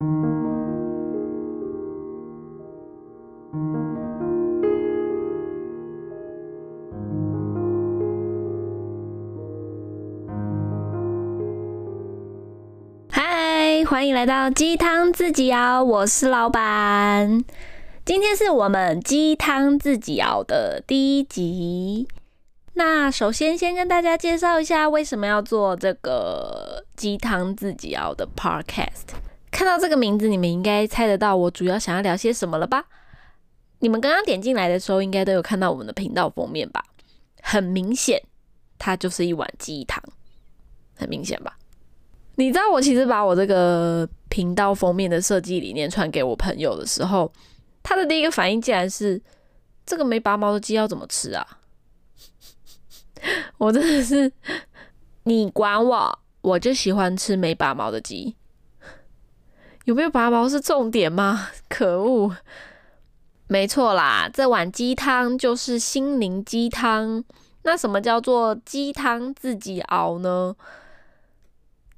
嗨，欢迎来到鸡汤自己熬，我是老板。今天是我们鸡汤自己熬的第一集。那首先先跟大家介绍一下，为什么要做这个鸡汤自己熬的 podcast。看到这个名字，你们应该猜得到我主要想要聊些什么了吧？你们刚刚点进来的时候，应该都有看到我们的频道封面吧？很明显，它就是一碗鸡汤，很明显吧？你知道我其实把我这个频道封面的设计理念传给我朋友的时候，他的第一个反应竟然是：这个没拔毛的鸡要怎么吃啊？我真的是，你管我，我就喜欢吃没拔毛的鸡。有没有拔毛是重点吗？可恶！没错啦，这碗鸡汤就是心灵鸡汤。那什么叫做鸡汤自己熬呢？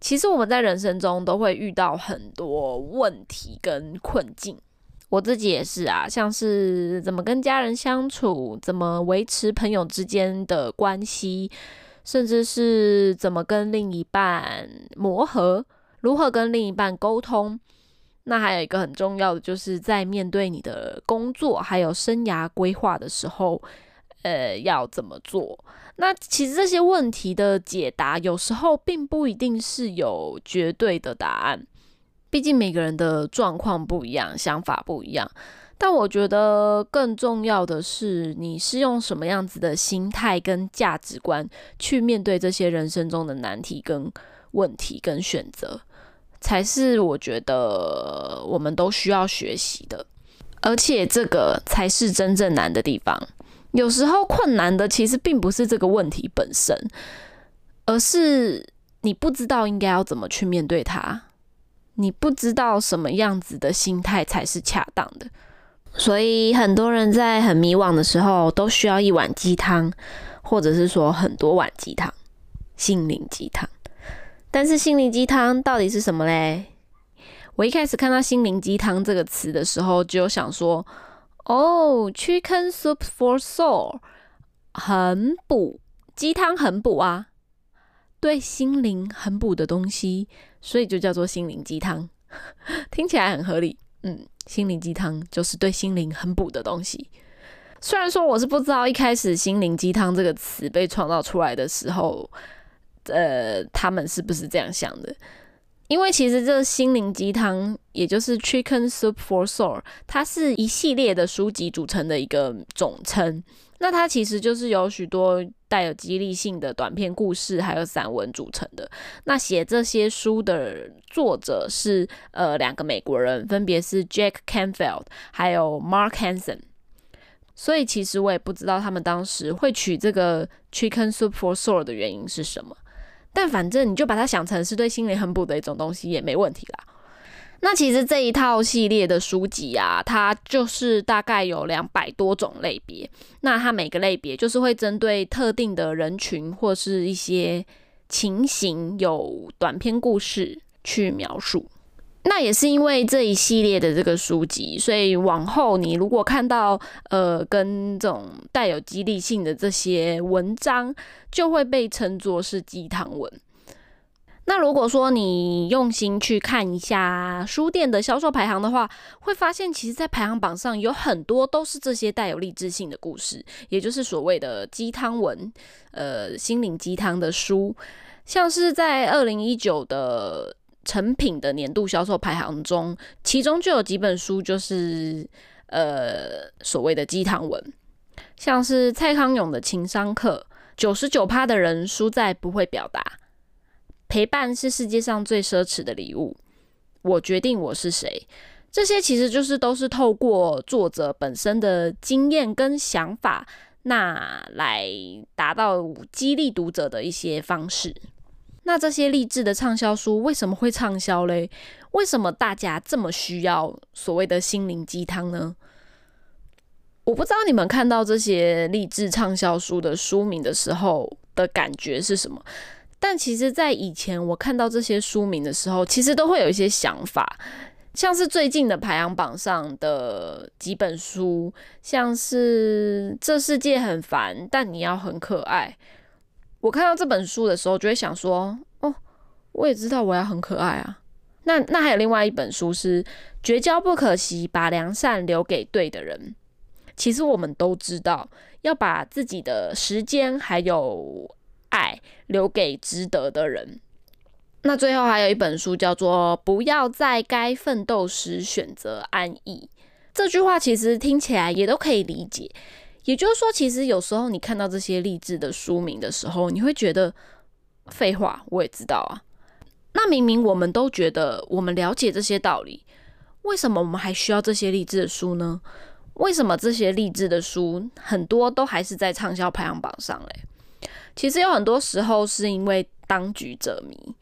其实我们在人生中都会遇到很多问题跟困境，我自己也是啊，像是怎么跟家人相处，怎么维持朋友之间的关系，甚至是怎么跟另一半磨合，如何跟另一半沟通。那还有一个很重要的，就是在面对你的工作还有生涯规划的时候，呃，要怎么做？那其实这些问题的解答，有时候并不一定是有绝对的答案，毕竟每个人的状况不一样，想法不一样。但我觉得更重要的是，你是用什么样子的心态跟价值观去面对这些人生中的难题跟问题跟选择。才是我觉得我们都需要学习的，而且这个才是真正难的地方。有时候困难的其实并不是这个问题本身，而是你不知道应该要怎么去面对它，你不知道什么样子的心态才是恰当的。所以很多人在很迷惘的时候，都需要一碗鸡汤，或者是说很多碗鸡汤，心灵鸡汤。但是心灵鸡汤到底是什么嘞？我一开始看到心灵鸡汤这个词的时候，就想说，哦，Chicken Soup for Soul，很补，鸡汤很补啊，对心灵很补的东西，所以就叫做心灵鸡汤，听起来很合理。嗯，心灵鸡汤就是对心灵很补的东西。虽然说我是不知道一开始心灵鸡汤这个词被创造出来的时候。呃，他们是不是这样想的？因为其实这心灵鸡汤，也就是 Chicken Soup for Soul，它是一系列的书籍组成的一个总称。那它其实就是由许多带有激励性的短篇故事还有散文组成的。那写这些书的作者是呃两个美国人，分别是 Jack Canfield 还有 Mark Hansen。所以其实我也不知道他们当时会取这个 Chicken Soup for Soul 的原因是什么。但反正你就把它想成是对心灵很补的一种东西也没问题啦。那其实这一套系列的书籍啊，它就是大概有两百多种类别。那它每个类别就是会针对特定的人群或是一些情形，有短篇故事去描述。那也是因为这一系列的这个书籍，所以往后你如果看到呃跟这种带有激励性的这些文章，就会被称作是鸡汤文。那如果说你用心去看一下书店的销售排行的话，会发现其实，在排行榜上有很多都是这些带有励志性的故事，也就是所谓的鸡汤文，呃，心灵鸡汤的书，像是在二零一九的。成品的年度销售排行中，其中就有几本书就是呃所谓的鸡汤文，像是蔡康永的情商课，九十九趴的人输在不会表达，陪伴是世界上最奢侈的礼物，我决定我是谁，这些其实就是都是透过作者本身的经验跟想法，那来达到激励读者的一些方式。那这些励志的畅销书为什么会畅销嘞？为什么大家这么需要所谓的心灵鸡汤呢？我不知道你们看到这些励志畅销书的书名的时候的感觉是什么，但其实，在以前我看到这些书名的时候，其实都会有一些想法。像是最近的排行榜上的几本书，像是《这世界很烦，但你要很可爱》。我看到这本书的时候，就会想说：哦，我也知道我要很可爱啊。那那还有另外一本书是《绝交不可惜，把良善留给对的人》。其实我们都知道，要把自己的时间还有爱留给值得的人。那最后还有一本书叫做《不要在该奋斗时选择安逸》。这句话其实听起来也都可以理解。也就是说，其实有时候你看到这些励志的书名的时候，你会觉得废话，我也知道啊。那明明我们都觉得我们了解这些道理，为什么我们还需要这些励志的书呢？为什么这些励志的书很多都还是在畅销排行榜上嘞？其实有很多时候是因为当局者迷。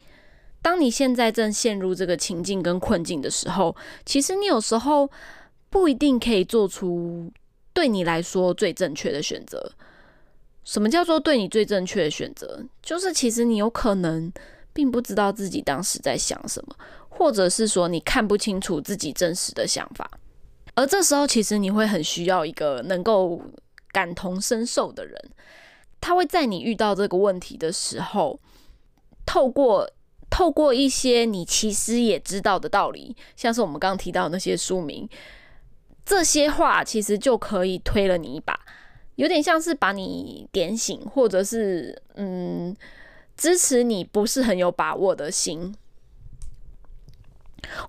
当你现在正陷入这个情境跟困境的时候，其实你有时候不一定可以做出对你来说最正确的选择。什么叫做对你最正确的选择？就是其实你有可能并不知道自己当时在想什么，或者是说你看不清楚自己真实的想法。而这时候，其实你会很需要一个能够感同身受的人，他会在你遇到这个问题的时候，透过。透过一些你其实也知道的道理，像是我们刚刚提到那些书名，这些话其实就可以推了你一把，有点像是把你点醒，或者是嗯支持你不是很有把握的心。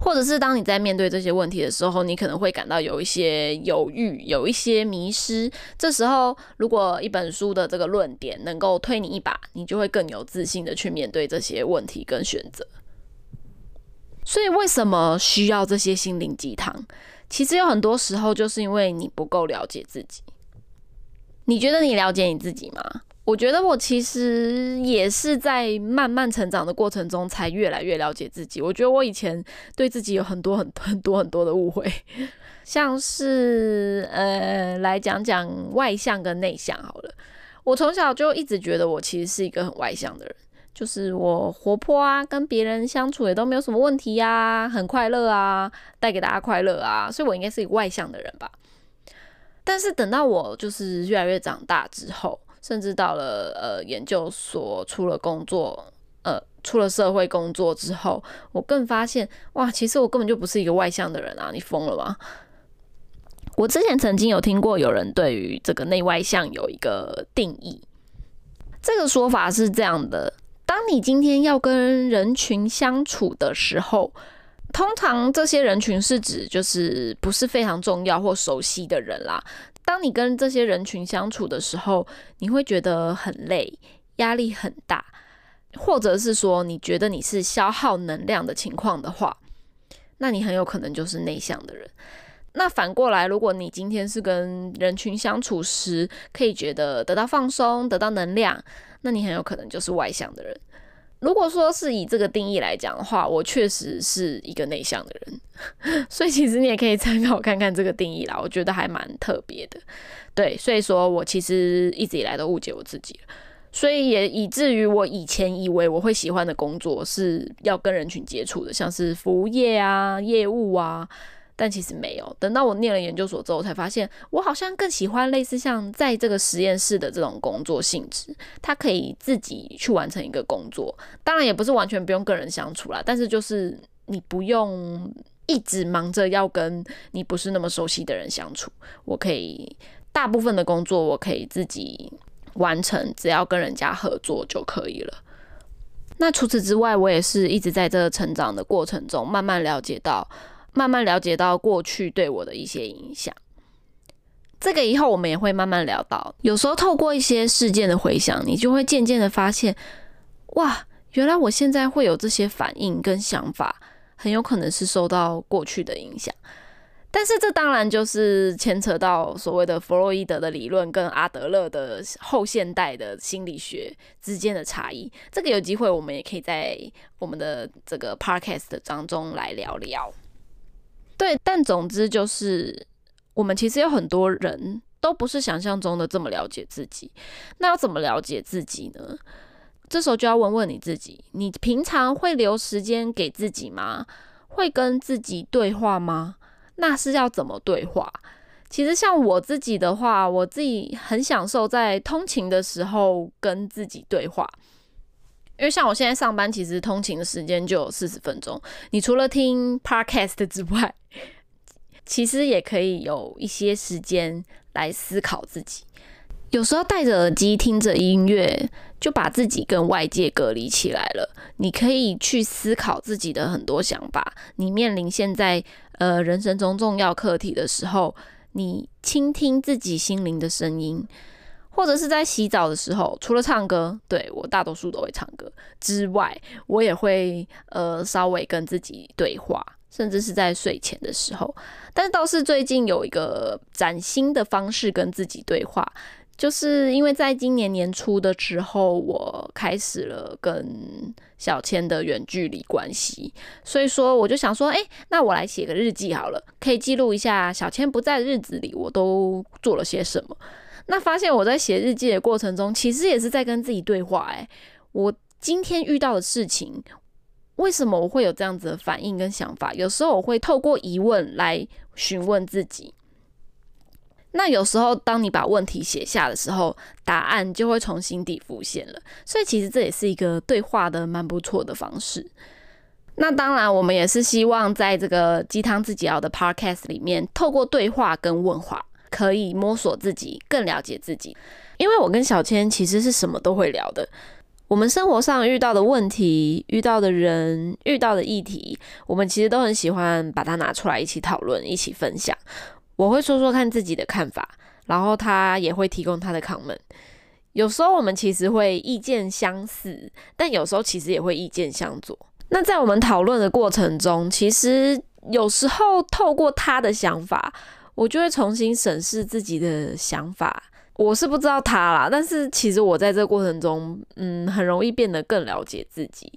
或者是当你在面对这些问题的时候，你可能会感到有一些犹豫，有一些迷失。这时候，如果一本书的这个论点能够推你一把，你就会更有自信的去面对这些问题跟选择。所以，为什么需要这些心灵鸡汤？其实有很多时候就是因为你不够了解自己。你觉得你了解你自己吗？我觉得我其实也是在慢慢成长的过程中，才越来越了解自己。我觉得我以前对自己有很多很 很多很多的误会，像是呃，来讲讲外向跟内向好了。我从小就一直觉得我其实是一个很外向的人，就是我活泼啊，跟别人相处也都没有什么问题呀，很快乐啊，带给大家快乐啊，所以我应该是一个外向的人吧。但是等到我就是越来越长大之后，甚至到了呃研究所，出了工作，呃出了社会工作之后，我更发现哇，其实我根本就不是一个外向的人啊！你疯了吗？我之前曾经有听过有人对于这个内外向有一个定义，这个说法是这样的：当你今天要跟人群相处的时候，通常这些人群是指就是不是非常重要或熟悉的人啦。当你跟这些人群相处的时候，你会觉得很累，压力很大，或者是说你觉得你是消耗能量的情况的话，那你很有可能就是内向的人。那反过来，如果你今天是跟人群相处时可以觉得得到放松、得到能量，那你很有可能就是外向的人。如果说是以这个定义来讲的话，我确实是一个内向的人，所以其实你也可以参考看看这个定义啦，我觉得还蛮特别的。对，所以说我其实一直以来都误解我自己，所以也以至于我以前以为我会喜欢的工作是要跟人群接触的，像是服务业啊、业务啊。但其实没有，等到我念了研究所之后，才发现我好像更喜欢类似像在这个实验室的这种工作性质。他可以自己去完成一个工作，当然也不是完全不用跟人相处啦，但是就是你不用一直忙着要跟你不是那么熟悉的人相处。我可以大部分的工作我可以自己完成，只要跟人家合作就可以了。那除此之外，我也是一直在这个成长的过程中，慢慢了解到。慢慢了解到过去对我的一些影响，这个以后我们也会慢慢聊到。有时候透过一些事件的回想，你就会渐渐的发现，哇，原来我现在会有这些反应跟想法，很有可能是受到过去的影响。但是这当然就是牵扯到所谓的弗洛伊德的理论跟阿德勒的后现代的心理学之间的差异。这个有机会我们也可以在我们的这个 podcast 当中来聊聊。对，但总之就是，我们其实有很多人都不是想象中的这么了解自己。那要怎么了解自己呢？这时候就要问问你自己：你平常会留时间给自己吗？会跟自己对话吗？那是要怎么对话？其实像我自己的话，我自己很享受在通勤的时候跟自己对话，因为像我现在上班，其实通勤的时间就有四十分钟。你除了听 podcast 之外，其实也可以有一些时间来思考自己。有时候戴着耳机听着音乐，就把自己跟外界隔离起来了。你可以去思考自己的很多想法。你面临现在呃人生中重要课题的时候，你倾听自己心灵的声音，或者是在洗澡的时候，除了唱歌，对我大多数都会唱歌之外，我也会呃稍微跟自己对话。甚至是在睡前的时候，但是倒是最近有一个崭新的方式跟自己对话，就是因为在今年年初的时候，我开始了跟小千的远距离关系，所以说我就想说，哎，那我来写个日记好了，可以记录一下小千不在的日子里我都做了些什么。那发现我在写日记的过程中，其实也是在跟自己对话，哎，我今天遇到的事情。为什么我会有这样子的反应跟想法？有时候我会透过疑问来询问自己。那有时候当你把问题写下的时候，答案就会从心底浮现了。所以其实这也是一个对话的蛮不错的方式。那当然，我们也是希望在这个鸡汤自己熬的 podcast 里面，透过对话跟问话，可以摸索自己，更了解自己。因为我跟小千其实是什么都会聊的。我们生活上遇到的问题、遇到的人、遇到的议题，我们其实都很喜欢把它拿出来一起讨论、一起分享。我会说说看自己的看法，然后他也会提供他的 comment。有时候我们其实会意见相似，但有时候其实也会意见相左。那在我们讨论的过程中，其实有时候透过他的想法，我就会重新审视自己的想法。我是不知道他啦，但是其实我在这过程中，嗯，很容易变得更了解自己。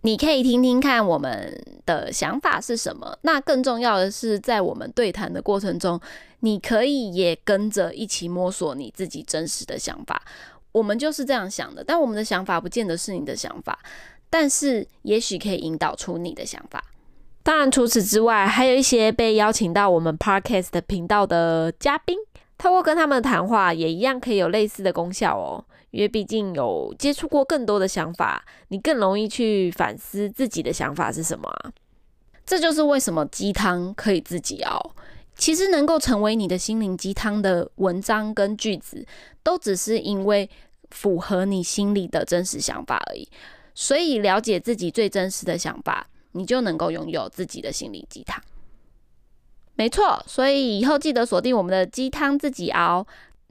你可以听听看我们的想法是什么。那更重要的是，在我们对谈的过程中，你可以也跟着一起摸索你自己真实的想法。我们就是这样想的，但我们的想法不见得是你的想法，但是也许可以引导出你的想法。当然，除此之外，还有一些被邀请到我们 Podcast 频道的嘉宾。透过跟他们的谈话，也一样可以有类似的功效哦。因为毕竟有接触过更多的想法，你更容易去反思自己的想法是什么啊。这就是为什么鸡汤可以自己熬。其实能够成为你的心灵鸡汤的文章跟句子，都只是因为符合你心里的真实想法而已。所以了解自己最真实的想法，你就能够拥有自己的心灵鸡汤。没错，所以以后记得锁定我们的鸡汤自己熬，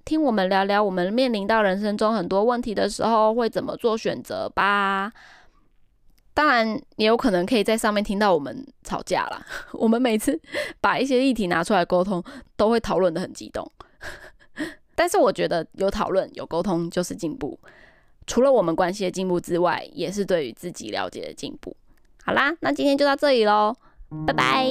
听我们聊聊我们面临到人生中很多问题的时候会怎么做选择吧。当然，也有可能可以在上面听到我们吵架啦。我们每次把一些议题拿出来沟通，都会讨论的很激动。但是我觉得有讨论有沟通就是进步，除了我们关系的进步之外，也是对于自己了解的进步。好啦，那今天就到这里喽，拜拜。